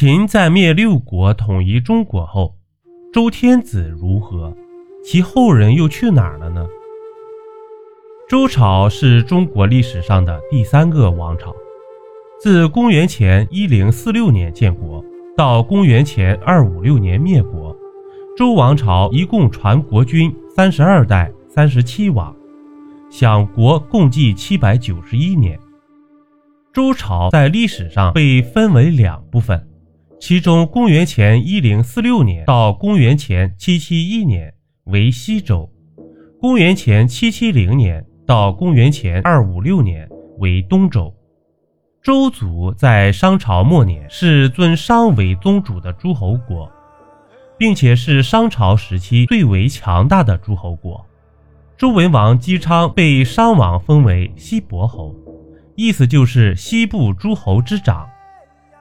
秦在灭六国、统一中国后，周天子如何？其后人又去哪儿了呢？周朝是中国历史上的第三个王朝，自公元前一零四六年建国到公元前二五六年灭国，周王朝一共传国君三十二代、三十七王，享国共计七百九十一年。周朝在历史上被分为两部分。其中，公元前一零四六年到公元前七七一年为西周，公元前七七零年到公元前二五六年为东周。周族在商朝末年是尊商为宗主的诸侯国，并且是商朝时期最为强大的诸侯国。周文王姬昌被商王封为西伯侯，意思就是西部诸侯之长。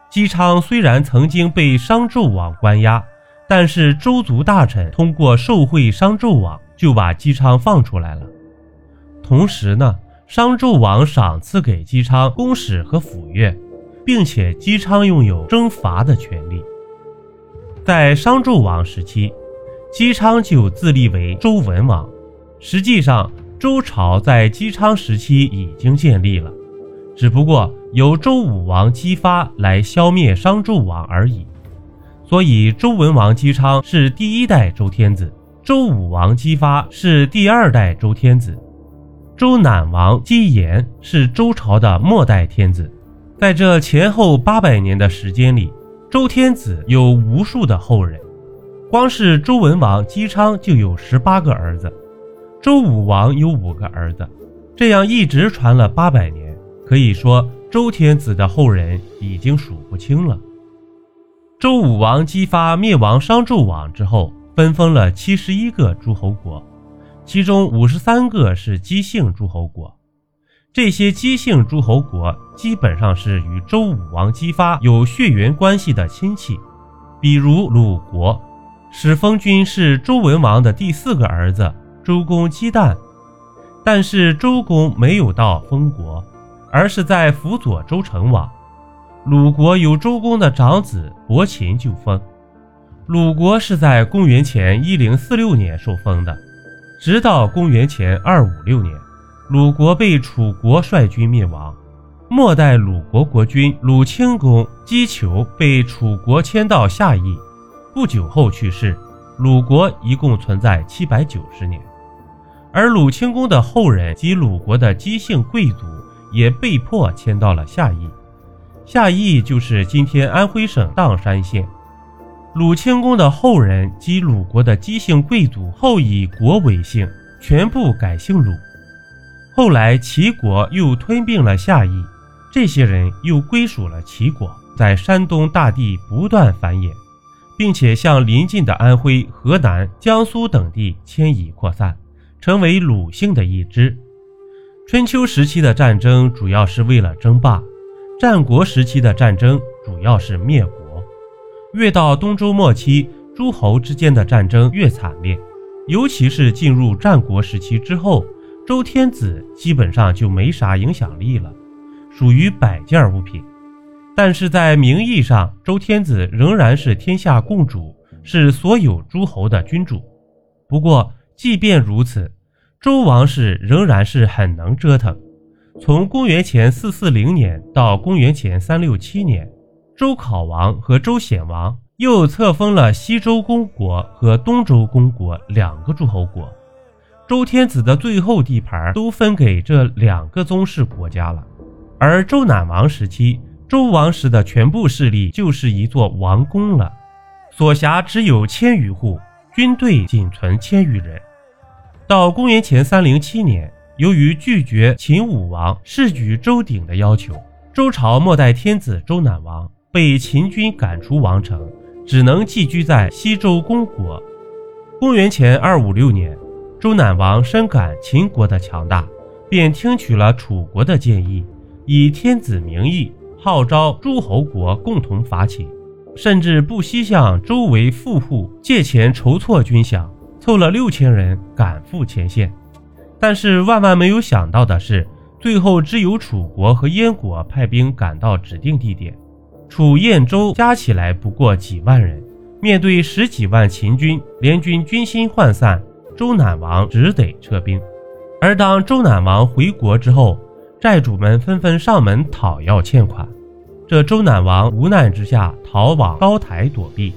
姬昌虽然曾经被商纣王关押，但是周族大臣通过受贿商纣王，就把姬昌放出来了。同时呢，商纣王赏赐给姬昌公使和府乐，并且姬昌拥有征伐的权利。在商纣王时期，姬昌就自立为周文王。实际上，周朝在姬昌时期已经建立了。只不过由周武王姬发来消灭商纣王而已，所以周文王姬昌是第一代周天子，周武王姬发是第二代周天子，周赧王姬延是周朝的末代天子。在这前后八百年的时间里，周天子有无数的后人，光是周文王姬昌就有十八个儿子，周武王有五个儿子，这样一直传了八百年。可以说，周天子的后人已经数不清了。周武王姬发灭亡商纣王之后，分封了七十一个诸侯国，其中五十三个是姬姓诸侯国。这些姬姓诸侯国基本上是与周武王姬发有血缘关系的亲戚，比如鲁国，始封君是周文王的第四个儿子周公姬旦，但是周公没有到封国。而是在辅佐周成王。鲁国有周公的长子伯禽就封。鲁国是在公元前一零四六年受封的，直到公元前二五六年，鲁国被楚国率军灭亡。末代鲁国国君鲁清公姬求被楚国迁到夏邑，不久后去世。鲁国一共存在七百九十年，而鲁清公的后人及鲁国的姬姓贵族。也被迫迁到了夏邑，夏邑就是今天安徽省砀山县。鲁清公的后人及鲁国的姬姓贵族后以国为姓，全部改姓鲁。后来齐国又吞并了夏邑，这些人又归属了齐国，在山东大地不断繁衍，并且向邻近的安徽、河南、江苏等地迁移扩散，成为鲁姓的一支。春秋时期的战争主要是为了争霸，战国时期的战争主要是灭国。越到东周末期，诸侯之间的战争越惨烈，尤其是进入战国时期之后，周天子基本上就没啥影响力了，属于摆件物品。但是在名义上，周天子仍然是天下共主，是所有诸侯的君主。不过，即便如此。周王室仍然是很能折腾。从公元前四四零年到公元前三六七年，周考王和周显王又册封了西周公国和东周公国两个诸侯国。周天子的最后地盘都分给这两个宗室国家了。而周赧王时期，周王室的全部势力就是一座王宫了，所辖只有千余户，军队仅存千余人。到公元前三零七年，由于拒绝秦武王世举周鼎的要求，周朝末代天子周赧王被秦军赶出王城，只能寄居在西周公国。公元前二五六年，周赧王深感秦国的强大，便听取了楚国的建议，以天子名义号召诸侯国共同伐秦，甚至不惜向周围富户借钱筹措军饷。凑了六千人赶赴前线，但是万万没有想到的是，最后只有楚国和燕国派兵赶到指定地点，楚燕周加起来不过几万人，面对十几万秦军，联军军心涣散，周赧王只得撤兵。而当周赧王回国之后，债主们纷纷上门讨要欠款，这周赧王无奈之下逃往高台躲避。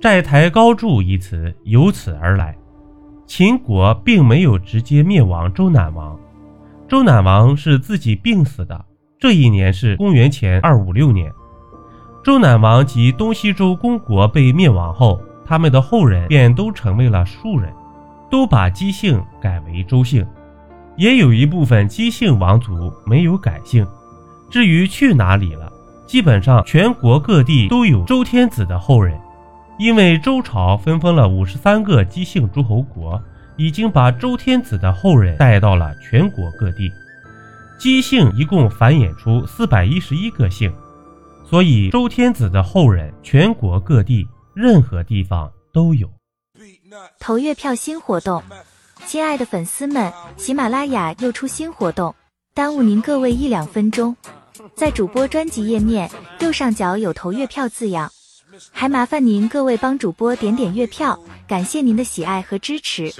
债台高筑一词由此而来。秦国并没有直接灭亡周赧王，周赧王是自己病死的。这一年是公元前二五六年。周赧王及东西周公国被灭亡后，他们的后人便都成为了庶人，都把姬姓改为周姓。也有一部分姬姓王族没有改姓。至于去哪里了，基本上全国各地都有周天子的后人。因为周朝分封了五十三个姬姓诸侯国，已经把周天子的后人带到了全国各地。姬姓一共繁衍出四百一十一个姓，所以周天子的后人全国各地任何地方都有。投月票新活动，亲爱的粉丝们，喜马拉雅又出新活动，耽误您各位一两分钟，在主播专辑页面右上角有投月票字样。还麻烦您各位帮主播点点月票，感谢您的喜爱和支持。